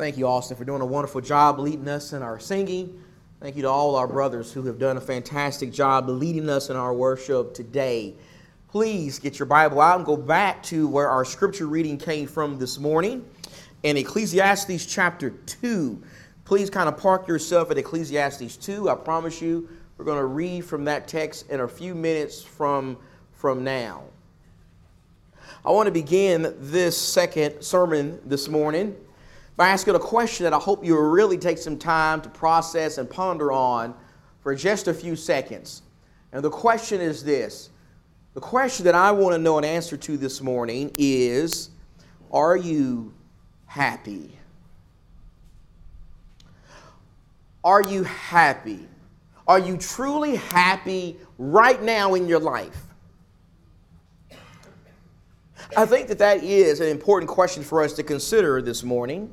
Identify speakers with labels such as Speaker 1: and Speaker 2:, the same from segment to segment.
Speaker 1: Thank you, Austin, for doing a wonderful job leading us in our singing. Thank you to all our brothers who have done a fantastic job leading us in our worship today. Please get your Bible out and go back to where our scripture reading came from this morning in Ecclesiastes chapter 2. Please kind of park yourself at Ecclesiastes 2. I promise you, we're going to read from that text in a few minutes from, from now. I want to begin this second sermon this morning by asking a question that I hope you'll really take some time to process and ponder on for just a few seconds. And the question is this the question that I want to know an answer to this morning is Are you happy? Are you happy? Are you truly happy right now in your life? I think that that is an important question for us to consider this morning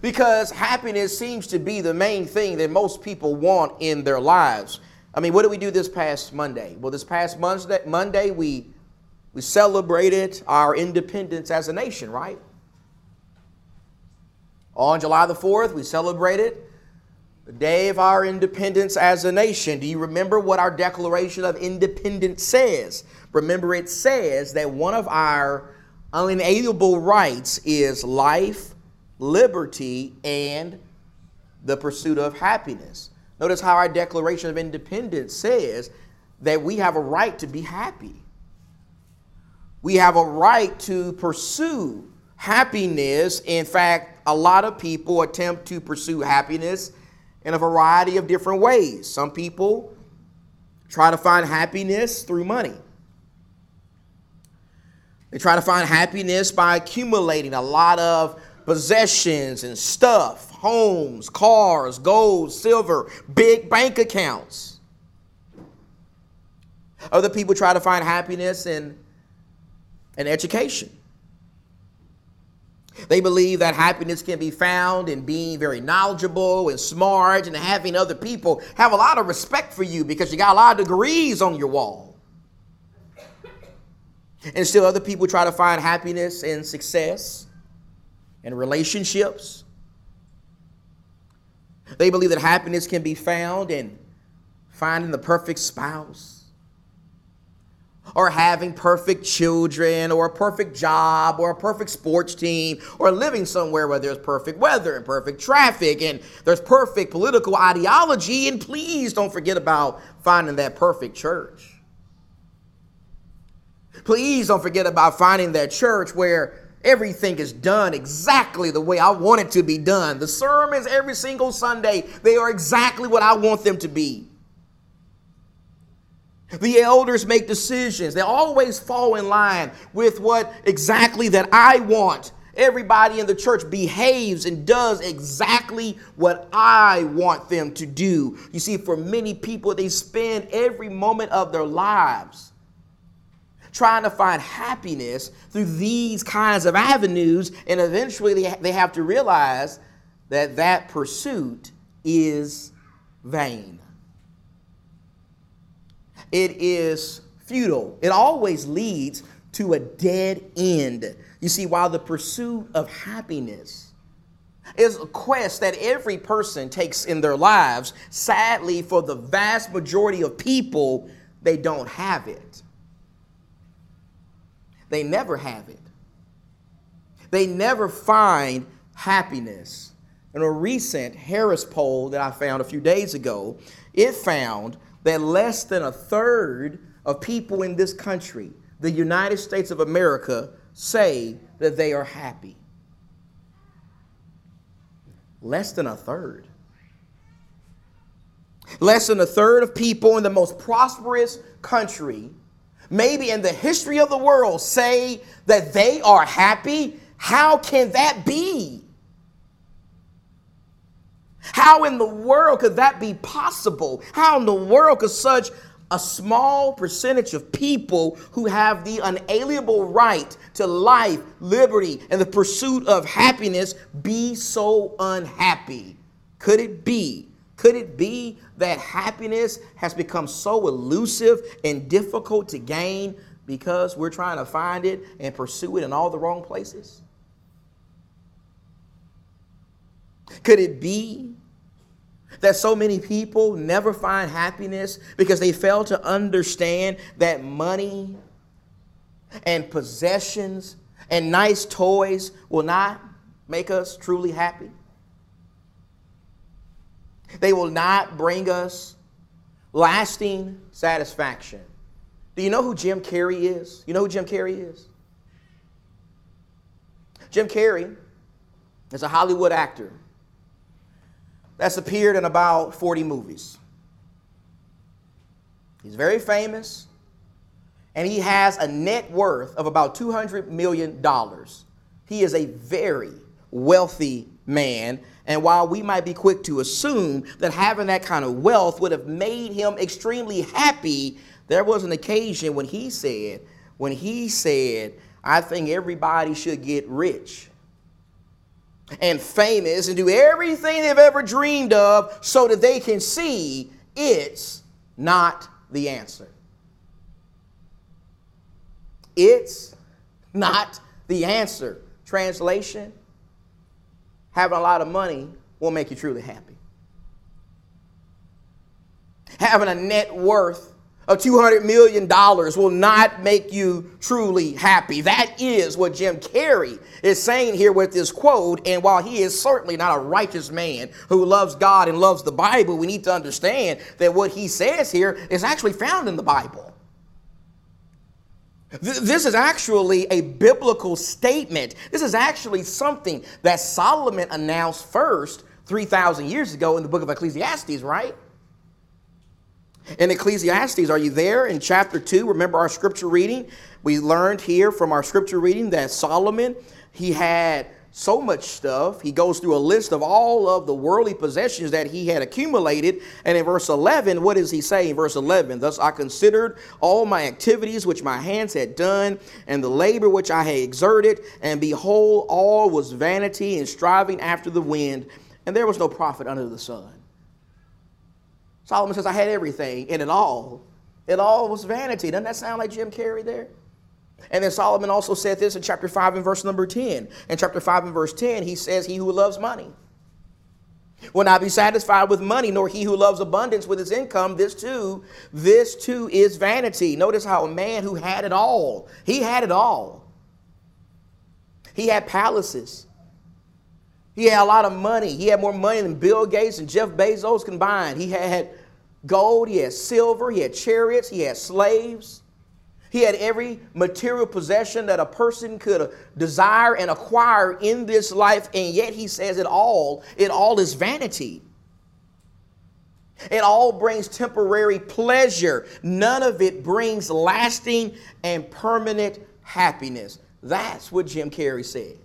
Speaker 1: because happiness seems to be the main thing that most people want in their lives. I mean, what did we do this past Monday? Well, this past Monday, Monday we, we celebrated our independence as a nation, right? On July the 4th, we celebrated the day of our independence as a nation. Do you remember what our Declaration of Independence says? Remember, it says that one of our unalienable rights is life, liberty, and the pursuit of happiness. Notice how our Declaration of Independence says that we have a right to be happy. We have a right to pursue happiness. In fact, a lot of people attempt to pursue happiness in a variety of different ways. Some people try to find happiness through money. They try to find happiness by accumulating a lot of possessions and stuff, homes, cars, gold, silver, big bank accounts. Other people try to find happiness in, in education. They believe that happiness can be found in being very knowledgeable and smart and having other people have a lot of respect for you because you got a lot of degrees on your wall. And still, other people try to find happiness in success and relationships. They believe that happiness can be found in finding the perfect spouse, or having perfect children, or a perfect job, or a perfect sports team, or living somewhere where there's perfect weather and perfect traffic and there's perfect political ideology. And please don't forget about finding that perfect church. Please don't forget about finding that church where everything is done exactly the way I want it to be done. The sermons every single Sunday, they are exactly what I want them to be. The elders make decisions. They always fall in line with what exactly that I want. Everybody in the church behaves and does exactly what I want them to do. You see, for many people, they spend every moment of their lives trying to find happiness through these kinds of avenues, and eventually they have to realize that that pursuit is vain. It is futile. It always leads to a dead end. You see, while the pursuit of happiness is a quest that every person takes in their lives, sadly, for the vast majority of people, they don't have it. They never have it. They never find happiness. In a recent Harris poll that I found a few days ago, it found that less than a third of people in this country, the United States of America, say that they are happy. Less than a third. Less than a third of people in the most prosperous country maybe in the history of the world say that they are happy, how can that be? How in the world could that be possible? How in the world could such a small percentage of people who have the unalienable right to life, liberty, and the pursuit of happiness be so unhappy? Could it be could it be that happiness has become so elusive and difficult to gain because we're trying to find it and pursue it in all the wrong places? Could it be that so many people never find happiness because they fail to understand that money and possessions and nice toys will not make us truly happy? They will not bring us lasting satisfaction. Do you know who Jim Carrey is? You know who Jim Carrey is? Jim Carrey is a Hollywood actor that's appeared in about 40 movies. He's very famous, and he has a net worth of about $200 million. He is a very wealthy man, and while we might be quick to assume that having that kind of wealth would have made him extremely happy, there was an occasion when he said, when he said, I think everybody should get rich and famous and do everything they've ever dreamed of so that they can see it's not the answer. It's not the answer. Translation having a lot of money won't make you truly happy. Having a net worth of $200 million will not make you truly happy. That is what Jim Carrey is saying here with this quote. And while he is certainly not a righteous man who loves God and loves the Bible, we need to understand that what he says here is actually found in the Bible. This is actually a biblical statement. This is actually something that Solomon announced first 3,000 years ago in the book of Ecclesiastes, right? In Ecclesiastes, are you there in chapter 2? Remember our scripture reading? We learned here from our scripture reading that Solomon, he had so much stuff. He goes through a list of all of the worldly possessions that he had accumulated. And in verse 11, what does he say in verse 11? Thus I considered all my activities which my hands had done, and the labor which I had exerted, and behold, all was vanity and striving after the wind, and there was no profit under the sun. Solomon says, I had everything, and it all, it all was vanity. Doesn't that sound like Jim Carrey there? And then Solomon also said this in chapter 5 and verse number 10. In chapter 5 and verse 10, he says, He who loves money will not be satisfied with money, nor he who loves abundance with his income. This too, this too is vanity. Notice how a man who had it all, he had it all. He had palaces. He had a lot of money. He had more money than Bill Gates and Jeff Bezos combined. He had gold, he had silver, he had chariots, he had slaves. He had every material possession that a person could uh, desire and acquire in this life, and yet he says it all, it all is vanity. It all brings temporary pleasure. None of it brings lasting and permanent happiness. That's what Jim Carrey said.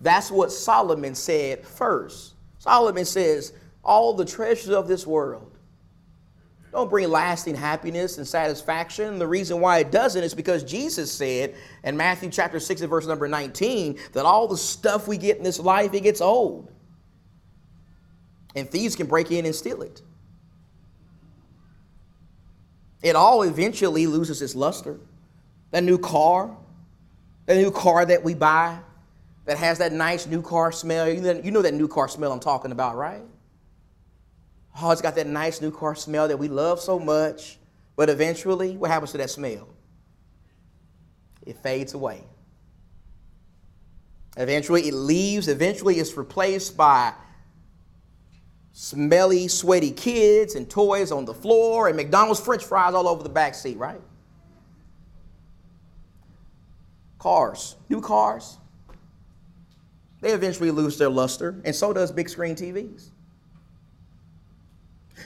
Speaker 1: That's what Solomon said first. Solomon says, All the treasures of this world don't bring lasting happiness and satisfaction. The reason why it doesn't is because Jesus said in Matthew chapter 6 and verse number 19 that all the stuff we get in this life, it gets old. And thieves can break in and steal it. It all eventually loses its luster. That new car, that new car that we buy that has that nice new car smell. You know, you know that new car smell I'm talking about, right? Oh, it's got that nice new car smell that we love so much. But eventually, what happens to that smell? It fades away. Eventually, it leaves. Eventually, it's replaced by smelly, sweaty kids and toys on the floor and McDonald's french fries all over the back seat, right? Cars, new cars, they eventually lose their luster, and so does big screen TVs.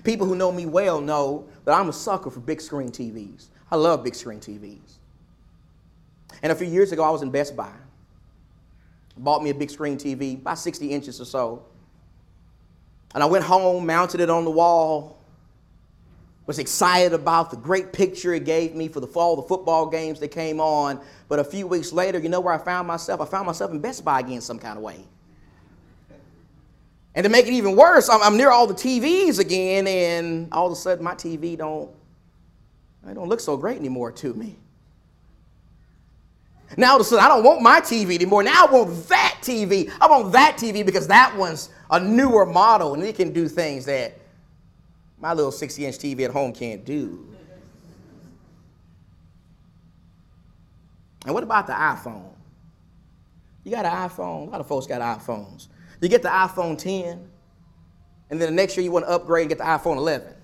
Speaker 1: People who know me well know that I'm a sucker for big screen TVs. I love big screen TVs. And a few years ago, I was in Best Buy. Bought me a big screen TV, about 60 inches or so. And I went home, mounted it on the wall, was excited about the great picture it gave me for the fall, the football games that came on. But a few weeks later, you know where I found myself? I found myself in Best Buy again some kind of way. And to make it even worse, I'm, I'm near all the TVs again, and all of a sudden my TV don't, it don't look so great anymore to me. Now all of a sudden I don't want my TV anymore. Now I want that TV. I want that TV because that one's a newer model and it can do things that my little 60 inch TV at home can't do. And what about the iPhone? You got an iPhone. A lot of folks got iPhones. You get the iPhone 10, and then the next year you want to upgrade and get the iPhone 11.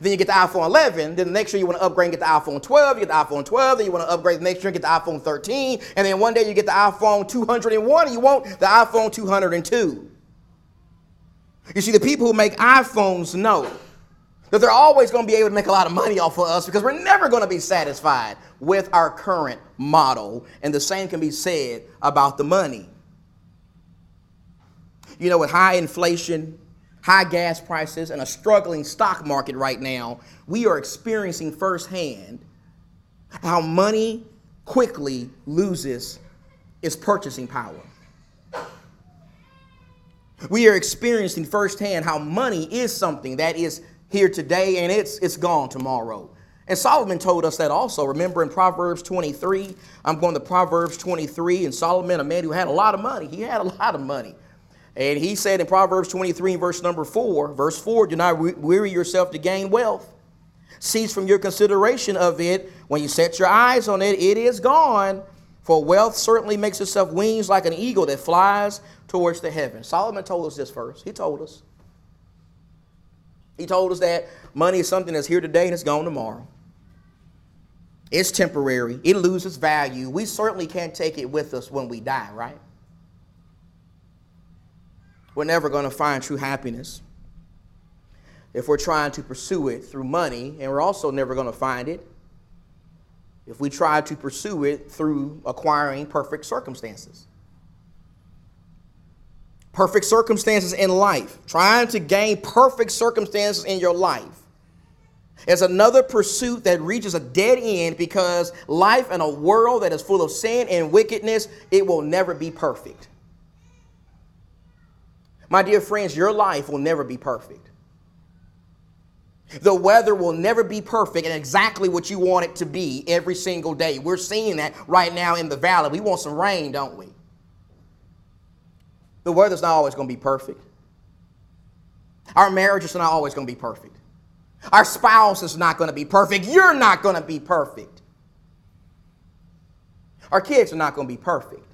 Speaker 1: Then you get the iPhone 11. Then the next year you want to upgrade and get the iPhone 12. You get the iPhone 12. Then you want to upgrade the next year and get the iPhone 13. And then one day you get the iPhone 201 and you want the iPhone 202. You see, the people who make iPhones know that they're always going to be able to make a lot of money off of us because we're never going to be satisfied with our current model. And the same can be said about the money. You know, with high inflation, high gas prices, and a struggling stock market right now, we are experiencing firsthand how money quickly loses its purchasing power. We are experiencing firsthand how money is something that is here today and it's, it's gone tomorrow. And Solomon told us that also. Remember in Proverbs 23, I'm going to Proverbs 23, and Solomon, a man who had a lot of money, he had a lot of money. And he said in Proverbs 23, verse number 4, verse 4, do not weary yourself to gain wealth. Cease from your consideration of it. When you set your eyes on it, it is gone. For wealth certainly makes itself wings like an eagle that flies towards the heavens. Solomon told us this first. He told us. He told us that money is something that's here today and it's gone tomorrow. It's temporary, it loses value. We certainly can't take it with us when we die, right? We're never going to find true happiness if we're trying to pursue it through money, and we're also never going to find it if we try to pursue it through acquiring perfect circumstances. Perfect circumstances in life, trying to gain perfect circumstances in your life is another pursuit that reaches a dead end because life in a world that is full of sin and wickedness, it will never be perfect. My dear friends, your life will never be perfect. The weather will never be perfect and exactly what you want it to be every single day. We're seeing that right now in the valley. We want some rain, don't we? The weather's not always going to be perfect. Our marriage is not always going to be perfect. Our spouse is not going to be perfect. You're not going to be perfect. Our kids are not going to be perfect.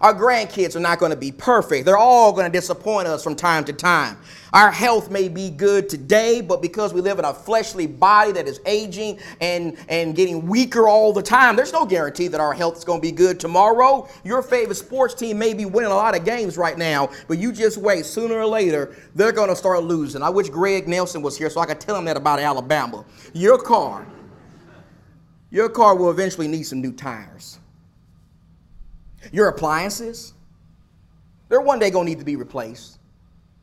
Speaker 1: Our grandkids are not going to be perfect. They're all going to disappoint us from time to time. Our health may be good today, but because we live in a fleshly body that is aging and, and getting weaker all the time, there's no guarantee that our health is going to be good tomorrow. Your favorite sports team may be winning a lot of games right now, but you just wait. Sooner or later, they're going to start losing. I wish Greg Nelson was here so I could tell him that about Alabama. Your car, your car will eventually need some new tires. Your appliances, they're one day going to need to be replaced.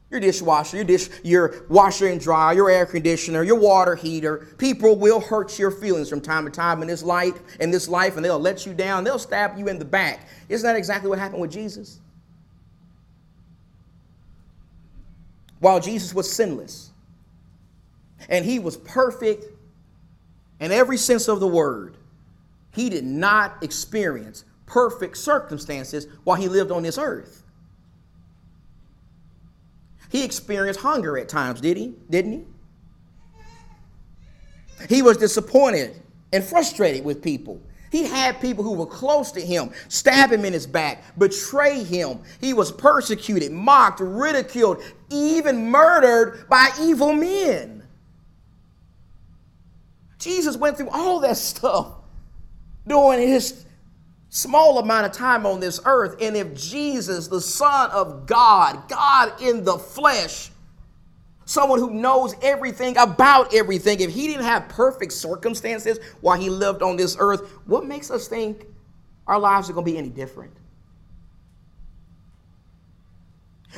Speaker 1: Your dishwasher, your dish, your washer and dryer, your air conditioner, your water heater. People will hurt your feelings from time to time in this life, in this life, and they'll let you down. They'll stab you in the back. Isn't that exactly what happened with Jesus? While Jesus was sinless and he was perfect in every sense of the word, he did not experience perfect circumstances while he lived on this earth. He experienced hunger at times, did he? Didn't he? He was disappointed and frustrated with people. He had people who were close to him stab him in his back, betray him. He was persecuted, mocked, ridiculed, even murdered by evil men. Jesus went through all that stuff during his small amount of time on this earth. And if Jesus, the Son of God, God in the flesh, someone who knows everything about everything, if he didn't have perfect circumstances while he lived on this earth, what makes us think our lives are going to be any different?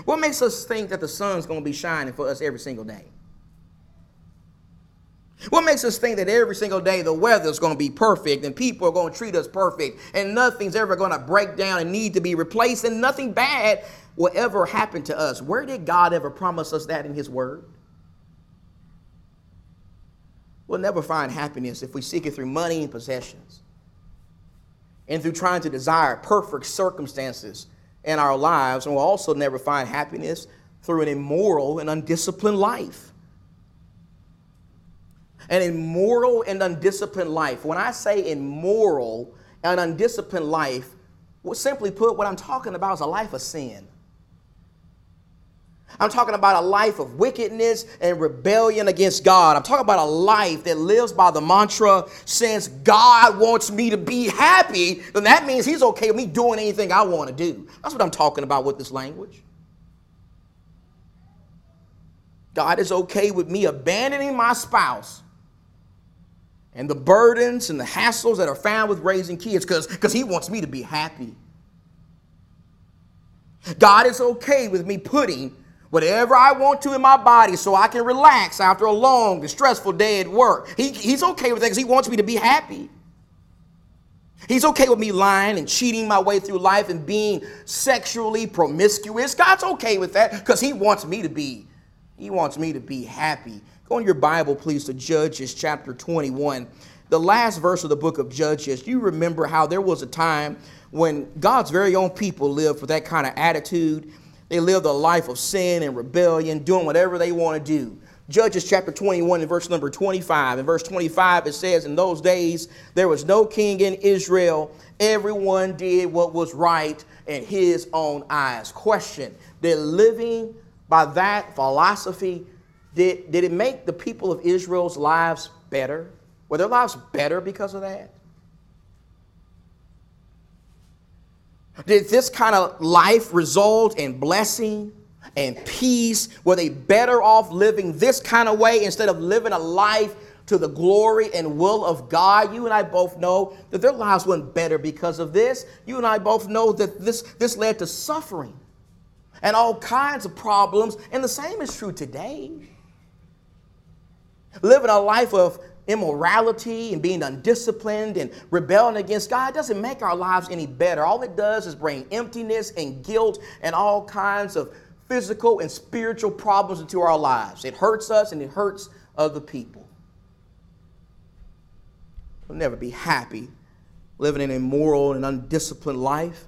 Speaker 1: What makes us think that the sun's going to be shining for us every single day? What makes us think that every single day the weather is going to be perfect and people are going to treat us perfect and nothing's ever going to break down and need to be replaced and nothing bad will ever happen to us? Where did God ever promise us that in His Word? We'll never find happiness if we seek it through money and possessions. and through trying to desire perfect circumstances in our lives, and we'll also never find happiness through an immoral and undisciplined life. An immoral and undisciplined life. When I say immoral and undisciplined life, well, simply put, what I'm talking about is a life of sin. I'm talking about a life of wickedness and rebellion against God. I'm talking about a life that lives by the mantra since God wants me to be happy, then that means He's okay with me doing anything I want to do. That's what I'm talking about with this language. God is okay with me abandoning my spouse and the burdens and the hassles that are found with raising kids because He wants me to be happy. God is okay with me putting whatever I want to in my body so I can relax after a long and stressful day at work. He, he's okay with that because he wants me to be happy. He's okay with me lying and cheating my way through life and being sexually promiscuous. God's okay with that because he wants me to be he wants me to be happy. Go in your Bible please to Judges chapter 21. The last verse of the book of Judges. You remember how there was a time when God's very own people lived with that kind of attitude they lived a life of sin and rebellion, doing whatever they want to do. Judges chapter 21 and verse number 25. In verse 25, it says, In those days there was no king in Israel. Everyone did what was right in his own eyes. Question Did living by that philosophy, did, did it make the people of Israel's lives better? Were their lives better because of that? Did this kind of life result in blessing and peace? Were they better off living this kind of way instead of living a life to the glory and will of God? You and I both know that their lives went better because of this. You and I both know that this, this led to suffering and all kinds of problems. And the same is true today. Living a life of immorality and being undisciplined and rebelling against God doesn't make our lives any better. All it does is bring emptiness and guilt and all kinds of physical and spiritual problems into our lives. It hurts us and it hurts other people. We'll never be happy living an immoral and undisciplined life,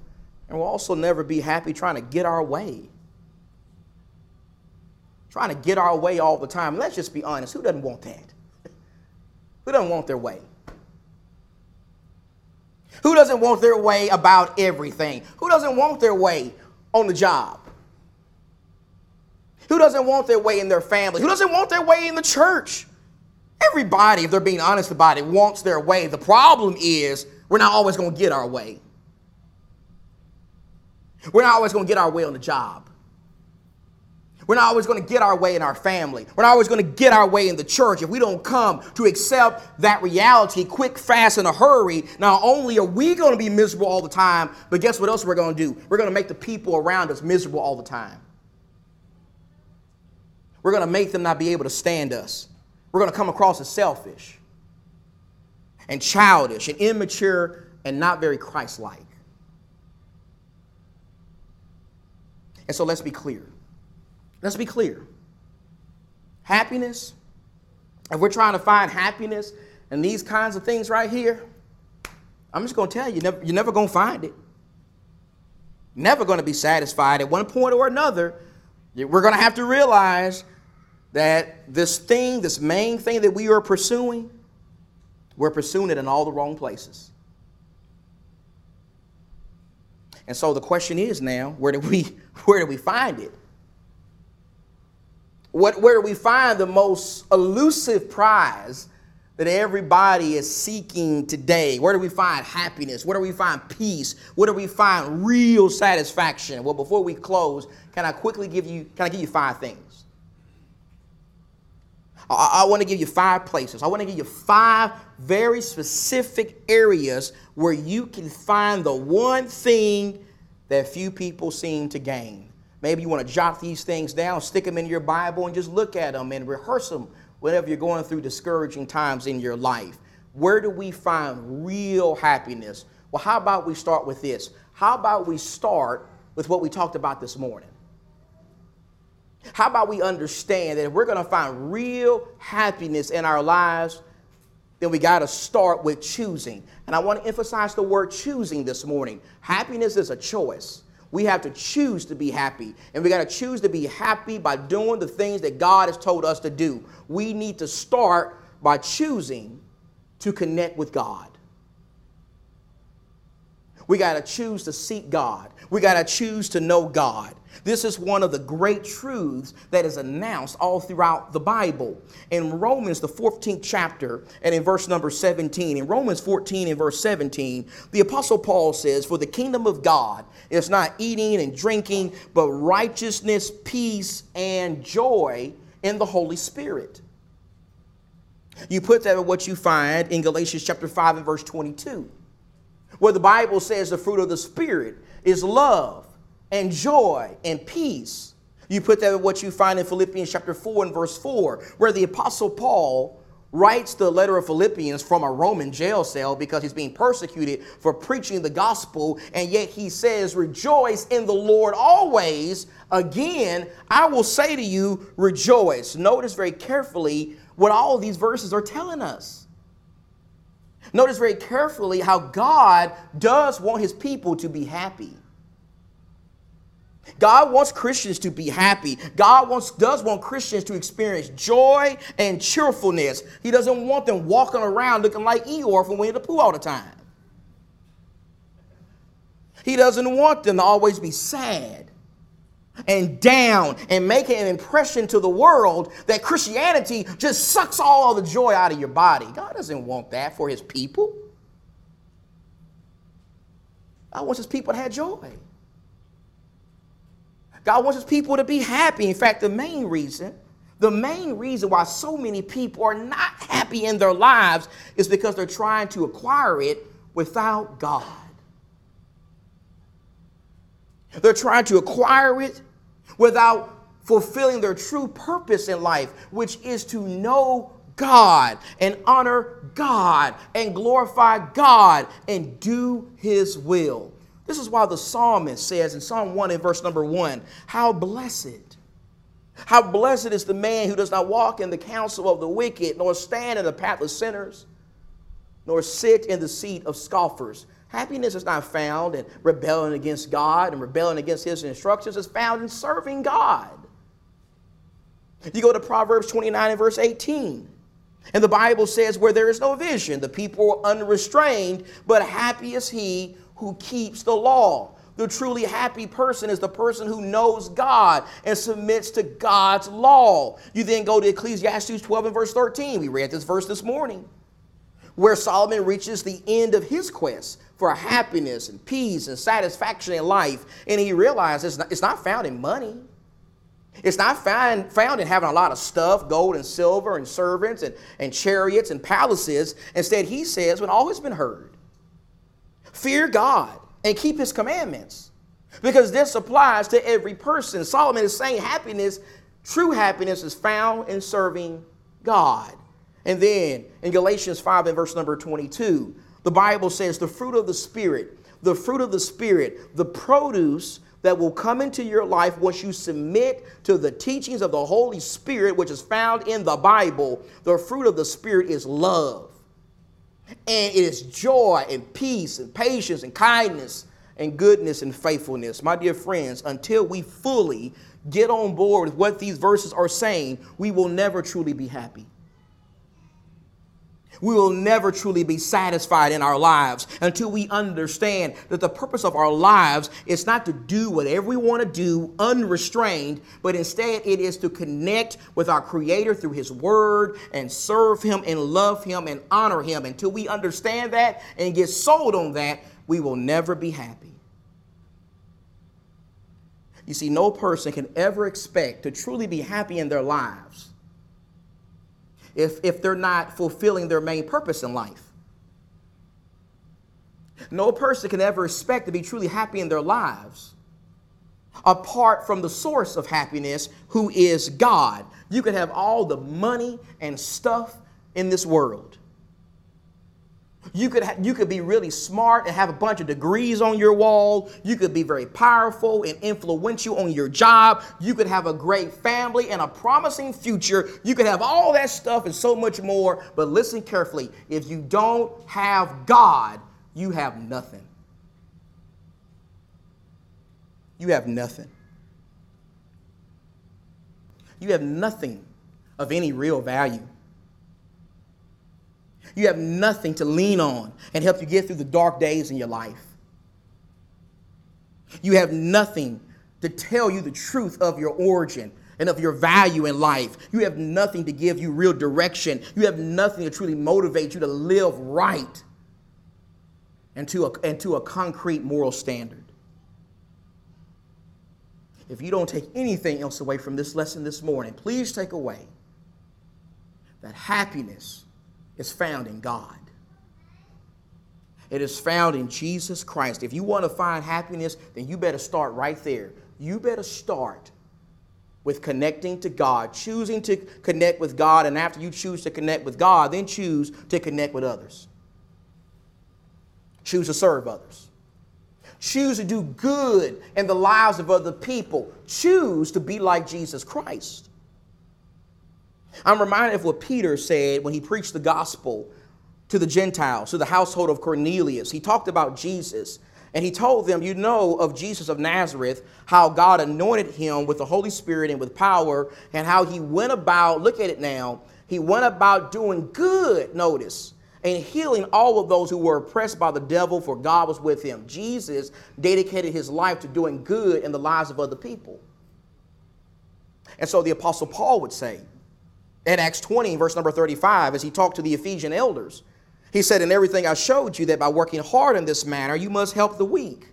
Speaker 1: and we'll also never be happy trying to get our way. Trying to get our way all the time. Let's just be honest who doesn't want that? Who doesn't want their way? Who doesn't want their way about everything? Who doesn't want their way on the job? Who doesn't want their way in their family? Who doesn't want their way in the church? Everybody, if they're being honest about it, wants their way. The problem is we're not always going to get our way. We're not always going to get our way on the job. We're not always going to get our way in our family. We're not always going to get our way in the church if we don't come to accept that reality quick, fast, in a hurry. Not only are we going to be miserable all the time, but guess what else we're going to do? We're going to make the people around us miserable all the time. We're going to make them not be able to stand us. We're going to come across as selfish and childish and immature and not very Christ like. And so let's be clear. Let's be clear. Happiness, if we're trying to find happiness and these kinds of things right here, I'm just going to tell you, you're never going to find it. Never going to be satisfied at one point or another. We're going to have to realize that this thing, this main thing that we are pursuing, we're pursuing it in all the wrong places. And so the question is now, where do we where do we find it? What, where do we find the most elusive prize that everybody is seeking today? Where do we find happiness? Where do we find peace? Where do we find real satisfaction? Well, before we close, can I quickly give you, can I give you five things? I, I want to give you five places. I want to give you five very specific areas where you can find the one thing that few people seem to gain. Maybe you want to jot these things down, stick them in your Bible, and just look at them and rehearse them whenever you're going through discouraging times in your life. Where do we find real happiness? Well, how about we start with this? How about we start with what we talked about this morning? How about we understand that if we're going to find real happiness in our lives, then we got to start with choosing. And I want to emphasize the word choosing this morning. Happiness is a choice. We have to choose to be happy. And we got to choose to be happy by doing the things that God has told us to do. We need to start by choosing to connect with God. We got to choose to seek God. We got to choose to know God. This is one of the great truths that is announced all throughout the Bible. In Romans, the 14th chapter, and in verse number 17, in Romans 14 and verse 17, the Apostle Paul says, For the kingdom of God is not eating and drinking, but righteousness, peace, and joy in the Holy Spirit. You put that in what you find in Galatians chapter 5 and verse 22 where the Bible says the fruit of the Spirit is love and joy and peace. You put that what you find in Philippians chapter 4 and verse 4, where the Apostle Paul writes the letter of Philippians from a Roman jail cell because he's being persecuted for preaching the gospel, and yet he says, Rejoice in the Lord always. Again, I will say to you, rejoice. Notice very carefully what all these verses are telling us. Notice very carefully how God does want his people to be happy. God wants Christians to be happy. God wants, does want Christians to experience joy and cheerfulness. He doesn't want them walking around looking like Eeyore from Winnie the Pooh all the time. He doesn't want them to always be sad and down and making an impression to the world that Christianity just sucks all the joy out of your body. God doesn't want that for his people. God wants his people to have joy. God wants his people to be happy. In fact, the main reason, the main reason why so many people are not happy in their lives is because they're trying to acquire it without God. They're trying to acquire it without fulfilling their true purpose in life, which is to know God and honor God and glorify God and do His will. This is why the psalmist says in Psalm 1 in verse number 1 How blessed, how blessed is the man who does not walk in the counsel of the wicked, nor stand in the path of sinners, nor sit in the seat of scoffers Happiness is not found in rebelling against God and rebelling against His instructions. It's found in serving God. You go to Proverbs 29 and verse 18. And the Bible says, Where there is no vision, the people are unrestrained, but happy is he who keeps the law. The truly happy person is the person who knows God and submits to God's law. You then go to Ecclesiastes 12 and verse 13. We read this verse this morning, where Solomon reaches the end of his quest for happiness and peace and satisfaction in life. And he realizes it's not, it's not found in money. It's not found, found in having a lot of stuff, gold and silver and servants and, and chariots and palaces. Instead, he says, when all has been heard, fear God and keep his commandments. Because this applies to every person. Solomon is saying happiness, true happiness, is found in serving God. And then in Galatians 5 and verse number 22, the Bible says the fruit of the Spirit, the fruit of the Spirit, the produce that will come into your life once you submit to the teachings of the Holy Spirit, which is found in the Bible. The fruit of the Spirit is love. And it is joy and peace and patience and kindness and goodness and faithfulness. My dear friends, until we fully get on board with what these verses are saying, we will never truly be happy. We will never truly be satisfied in our lives until we understand that the purpose of our lives is not to do whatever we want to do unrestrained, but instead it is to connect with our Creator through His Word and serve Him and love Him and honor Him. Until we understand that and get sold on that, we will never be happy. You see, no person can ever expect to truly be happy in their lives if, if they're not fulfilling their main purpose in life. No person can ever expect to be truly happy in their lives apart from the source of happiness, who is God. You can have all the money and stuff in this world. You could, ha- you could be really smart and have a bunch of degrees on your wall. You could be very powerful and influential on your job. You could have a great family and a promising future. You could have all that stuff and so much more. But listen carefully if you don't have God, you have nothing. You have nothing. You have nothing of any real value. You have nothing to lean on and help you get through the dark days in your life. You have nothing to tell you the truth of your origin and of your value in life. You have nothing to give you real direction. You have nothing to truly motivate you to live right and to a, and to a concrete moral standard. If you don't take anything else away from this lesson this morning, please take away that happiness is found in God. It is found in Jesus Christ. If you want to find happiness, then you better start right there. You better start with connecting to God, choosing to connect with God, and after you choose to connect with God, then choose to connect with others. Choose to serve others. Choose to do good in the lives of other people. Choose to be like Jesus Christ. I'm reminded of what Peter said when he preached the gospel to the Gentiles, to the household of Cornelius. He talked about Jesus and he told them, You know of Jesus of Nazareth, how God anointed him with the Holy Spirit and with power, and how he went about, look at it now, he went about doing good, notice, and healing all of those who were oppressed by the devil, for God was with him. Jesus dedicated his life to doing good in the lives of other people. And so the Apostle Paul would say, in Acts 20, verse number 35, as he talked to the Ephesian elders. He said, In everything I showed you that by working hard in this manner, you must help the weak.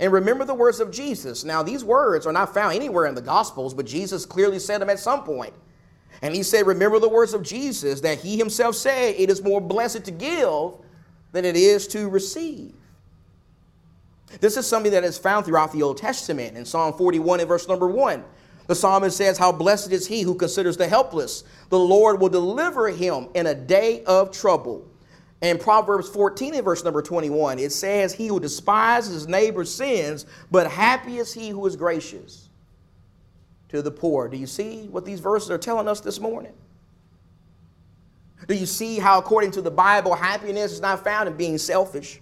Speaker 1: And remember the words of Jesus. Now, these words are not found anywhere in the Gospels, but Jesus clearly said them at some point. And he said, Remember the words of Jesus that he himself said, It is more blessed to give than it is to receive. This is something that is found throughout the Old Testament in Psalm 41 and verse number 1. The psalmist says, How blessed is he who considers the helpless. The Lord will deliver him in a day of trouble. In Proverbs 14 and verse number 21, it says, He who despises his neighbor's sins, but happy is he who is gracious to the poor. Do you see what these verses are telling us this morning? Do you see how, according to the Bible, happiness is not found in being selfish?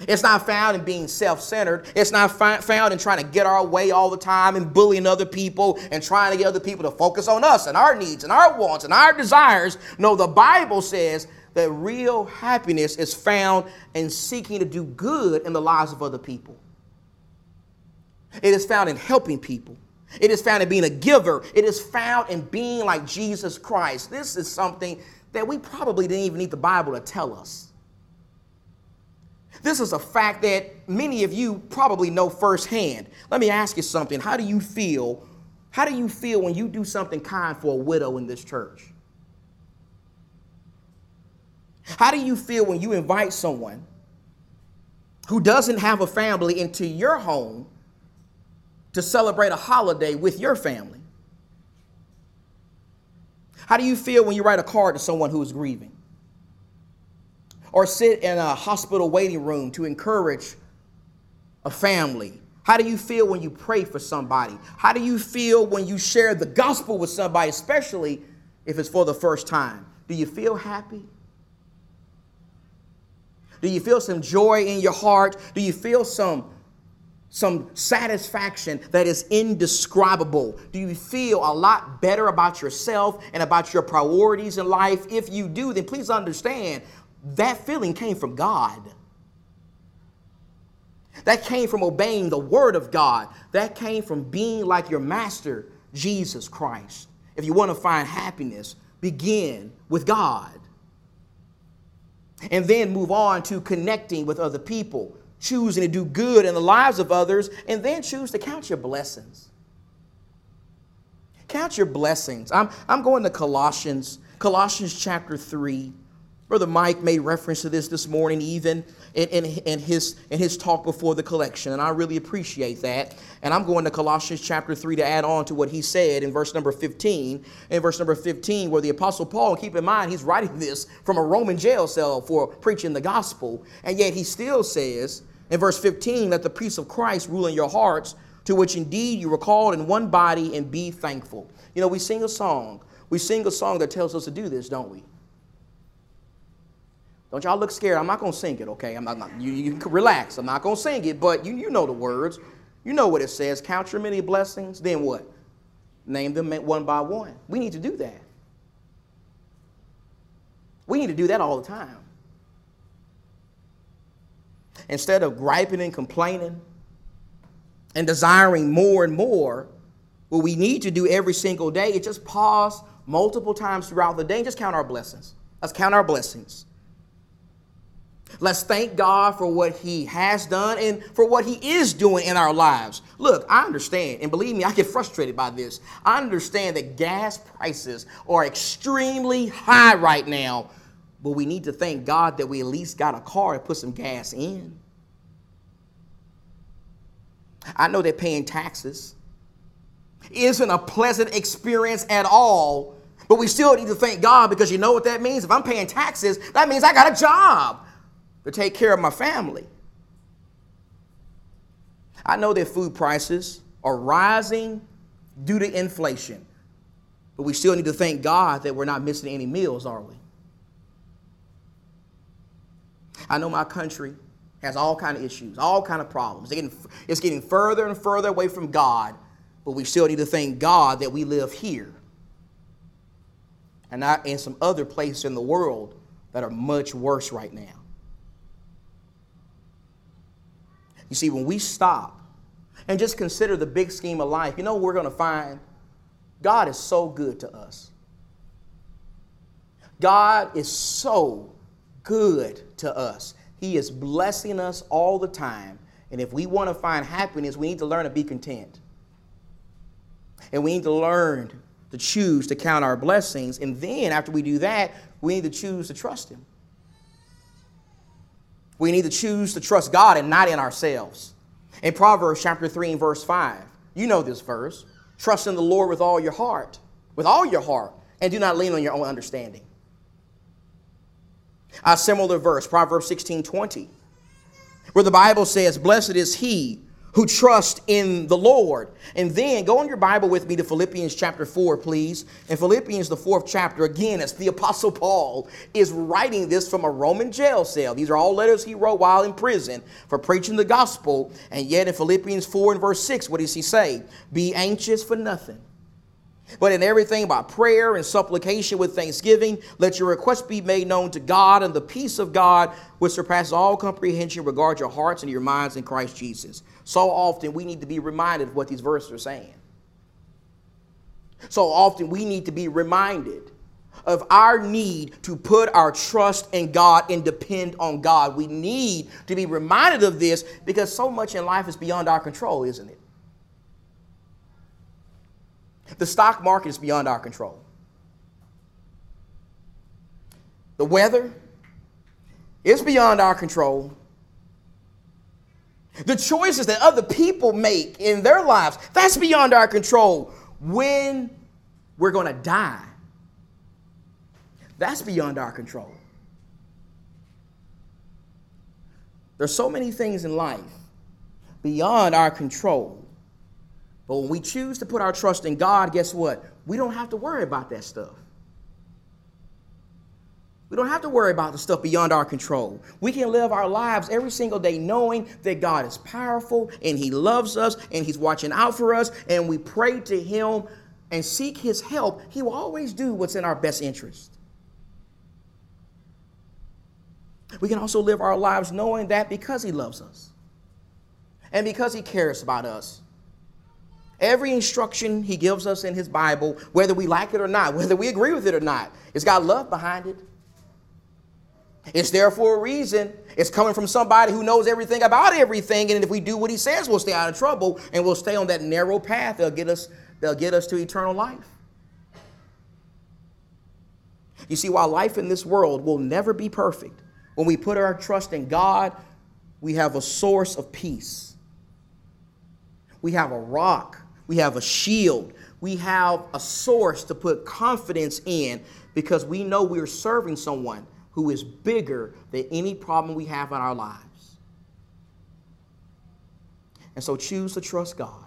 Speaker 1: It's not found in being self centered. It's not fi- found in trying to get our way all the time and bullying other people and trying to get other people to focus on us and our needs and our wants and our desires. No, the Bible says that real happiness is found in seeking to do good in the lives of other people. It is found in helping people. It is found in being a giver. It is found in being like Jesus Christ. This is something that we probably didn't even need the Bible to tell us. This is a fact that many of you probably know firsthand. Let me ask you something. How do you feel? How do you feel when you do something kind for a widow in this church? How do you feel when you invite someone who doesn't have a family into your home to celebrate a holiday with your family? How do you feel when you write a card to someone who is grieving? Or sit in a hospital waiting room to encourage a family? How do you feel when you pray for somebody? How do you feel when you share the gospel with somebody, especially if it's for the first time? Do you feel happy? Do you feel some joy in your heart? Do you feel some, some satisfaction that is indescribable? Do you feel a lot better about yourself and about your priorities in life? If you do, then please understand that feeling came from God. That came from obeying the word of God. That came from being like your master, Jesus Christ. If you want to find happiness, begin with God. And then move on to connecting with other people, choosing to do good in the lives of others, and then choose to count your blessings. Count your blessings. I'm, I'm going to Colossians, Colossians chapter 3 Brother Mike made reference to this this morning, even in, in, in, his, in his talk before the collection, and I really appreciate that. And I'm going to Colossians chapter 3 to add on to what he said in verse number 15. In verse number 15, where the Apostle Paul, keep in mind, he's writing this from a Roman jail cell for preaching the gospel, and yet he still says in verse 15, Let the peace of Christ rule in your hearts, to which indeed you were called in one body, and be thankful. You know, we sing a song. We sing a song that tells us to do this, don't we? Don't y'all look scared. I'm not going to sing it, okay? I'm not, not you, you, can relax. I'm not going to sing it, but you, you know the words. You know what it says. Count your many blessings. Then what? Name them one by one. We need to do that. We need to do that all the time. Instead of griping and complaining and desiring more and more, what we need to do every single day is just pause multiple times throughout the day and just count our blessings. Let's count our blessings. Let's thank God for what He has done and for what He is doing in our lives. Look, I understand, and believe me, I get frustrated by this. I understand that gas prices are extremely high right now, but we need to thank God that we at least got a car and put some gas in. I know that paying taxes isn't a pleasant experience at all, but we still need to thank God because you know what that means? If I'm paying taxes, that means I got a job to take care of my family. I know that food prices are rising due to inflation, but we still need to thank God that we're not missing any meals, are we? I know my country has all kind of issues, all kind of problems. It's getting, it's getting further and further away from God, but we still need to thank God that we live here and not in some other place in the world that are much worse right now. You see, when we stop and just consider the big scheme of life, you know we're going to find? God is so good to us. God is so good to us. He is blessing us all the time. And if we want to find happiness, we need to learn to be content. And we need to learn to choose to count our blessings. And then, after we do that, we need to choose to trust Him. We need to choose to trust God and not in ourselves. In Proverbs chapter 3 and verse 5, you know this verse trust in the Lord with all your heart, with all your heart, and do not lean on your own understanding. A similar verse, Proverbs 16 20, where the Bible says, Blessed is he who trust in the Lord. And then go in your Bible with me to Philippians chapter 4, please. In Philippians, the fourth chapter, again, as the Apostle Paul is writing this from a Roman jail cell. These are all letters he wrote while in prison for preaching the gospel. And yet in Philippians 4 and verse 6, what does he say? Be anxious for nothing but in everything by prayer and supplication with thanksgiving, let your requests be made known to God, and the peace of God, which surpasses all comprehension, regard your hearts and your minds in Christ Jesus. So often we need to be reminded of what these verses are saying. So often we need to be reminded of our need to put our trust in God and depend on God. We need to be reminded of this because so much in life is beyond our control, isn't it? The stock market is beyond our control. The weather is beyond our control. The choices that other people make in their lives, that's beyond our control. When we're going to die, that's beyond our control. There's so many things in life beyond our control but when we choose to put our trust in God, guess what? We don't have to worry about that stuff. We don't have to worry about the stuff beyond our control. We can live our lives every single day knowing that God is powerful and He loves us and He's watching out for us, and we pray to Him and seek His help. He will always do what's in our best interest. We can also live our lives knowing that because He loves us and because He cares about us, Every instruction he gives us in his Bible, whether we like it or not, whether we agree with it or not, it's got love behind it. It's there for a reason. It's coming from somebody who knows everything about everything. And if we do what he says, we'll stay out of trouble and we'll stay on that narrow path. They'll get us, they'll get us to eternal life. You see, while life in this world will never be perfect, when we put our trust in God, we have a source of peace. We have a rock. We have a shield. We have a source to put confidence in because we know we're serving someone who is bigger than any problem we have in our lives. And so choose to trust God.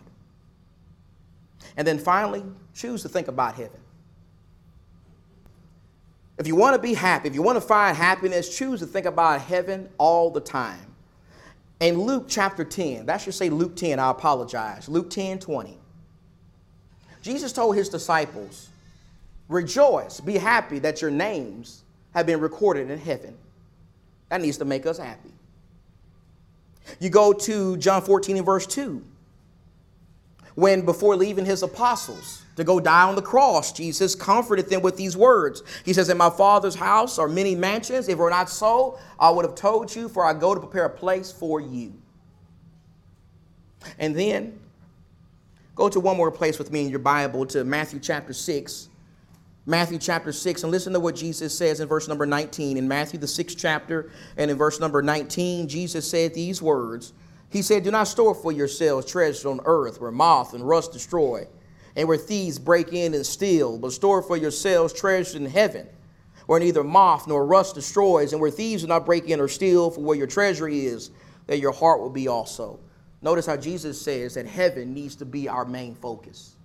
Speaker 1: And then finally, choose to think about heaven. If you want to be happy, if you want to find happiness, choose to think about heaven all the time. In Luke chapter 10, that should say Luke 10, I apologize. Luke 10 20. Jesus told his disciples, Rejoice, be happy that your names have been recorded in heaven. That needs to make us happy. You go to John 14 and verse 2 when before leaving his apostles to go die on the cross, Jesus comforted them with these words. He says, In my Father's house are many mansions. If it were not so, I would have told you, for I go to prepare a place for you. And then go to one more place with me in your Bible to Matthew chapter 6. Matthew chapter 6, and listen to what Jesus says in verse number 19. In Matthew, the sixth chapter, and in verse number 19, Jesus said these words he said, Do not store for yourselves treasures on earth where moth and rust destroy, and where thieves break in and steal, but store for yourselves treasures in heaven, where neither moth nor rust destroys, and where thieves do not break in or steal, for where your treasure is, there your heart will be also. Notice how Jesus says that heaven needs to be our main focus.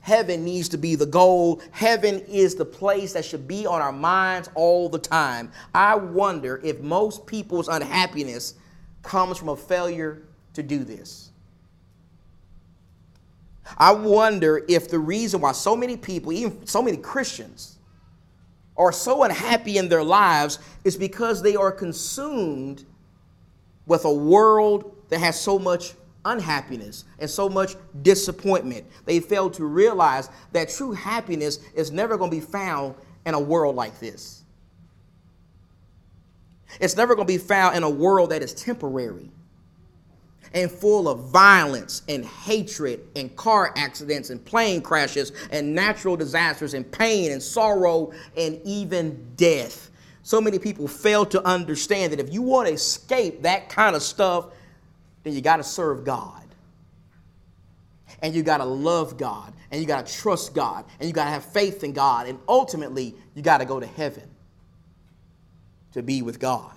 Speaker 1: Heaven needs to be the goal. Heaven is the place that should be on our minds all the time. I wonder if most people's unhappiness comes from a failure to do this. I wonder if the reason why so many people, even so many Christians, are so unhappy in their lives is because they are consumed with a world that has so much unhappiness and so much disappointment. They fail to realize that true happiness is never going to be found in a world like this. It's never going to be found in a world that is temporary and full of violence and hatred and car accidents and plane crashes and natural disasters and pain and sorrow and even death. So many people fail to understand that if you want to escape that kind of stuff, then you got to serve God. And you got to love God. And you got to trust God. And you got to have faith in God. And ultimately, you got to go to heaven to be with God.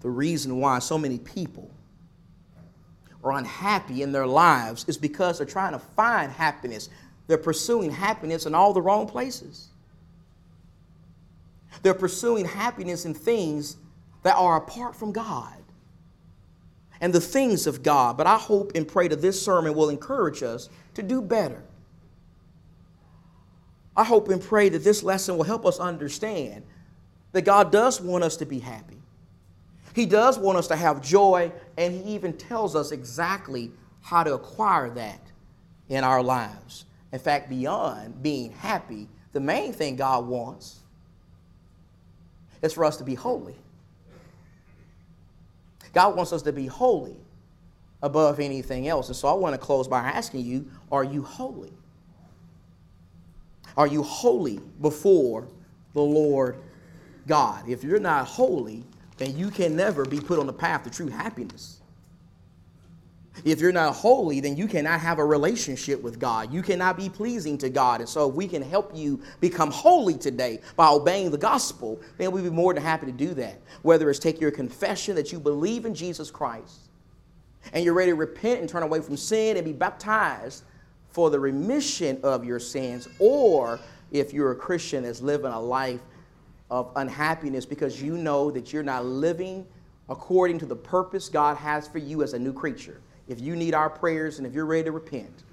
Speaker 1: The reason why so many people are unhappy in their lives is because they're trying to find happiness. They're pursuing happiness in all the wrong places. They're pursuing happiness in things that are apart from God and the things of God. But I hope and pray that this sermon will encourage us to do better. I hope and pray that this lesson will help us understand that God does want us to be happy. He does want us to have joy, and He even tells us exactly how to acquire that in our lives. In fact, beyond being happy, the main thing God wants is for us to be holy. God wants us to be holy above anything else. And so I want to close by asking you are you holy? Are you holy before the Lord God? If you're not holy, then you can never be put on the path to true happiness. If you're not holy, then you cannot have a relationship with God. You cannot be pleasing to God. And so, if we can help you become holy today by obeying the gospel, then we'd be more than happy to do that. Whether it's take your confession that you believe in Jesus Christ and you're ready to repent and turn away from sin and be baptized for the remission of your sins, or if you're a Christian that's living a life of unhappiness because you know that you're not living according to the purpose God has for you as a new creature. If you need our prayers and if you're ready to repent,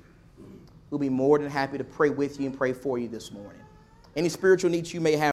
Speaker 1: we'll be more than happy to pray with you and pray for you this morning. Any spiritual needs you may have.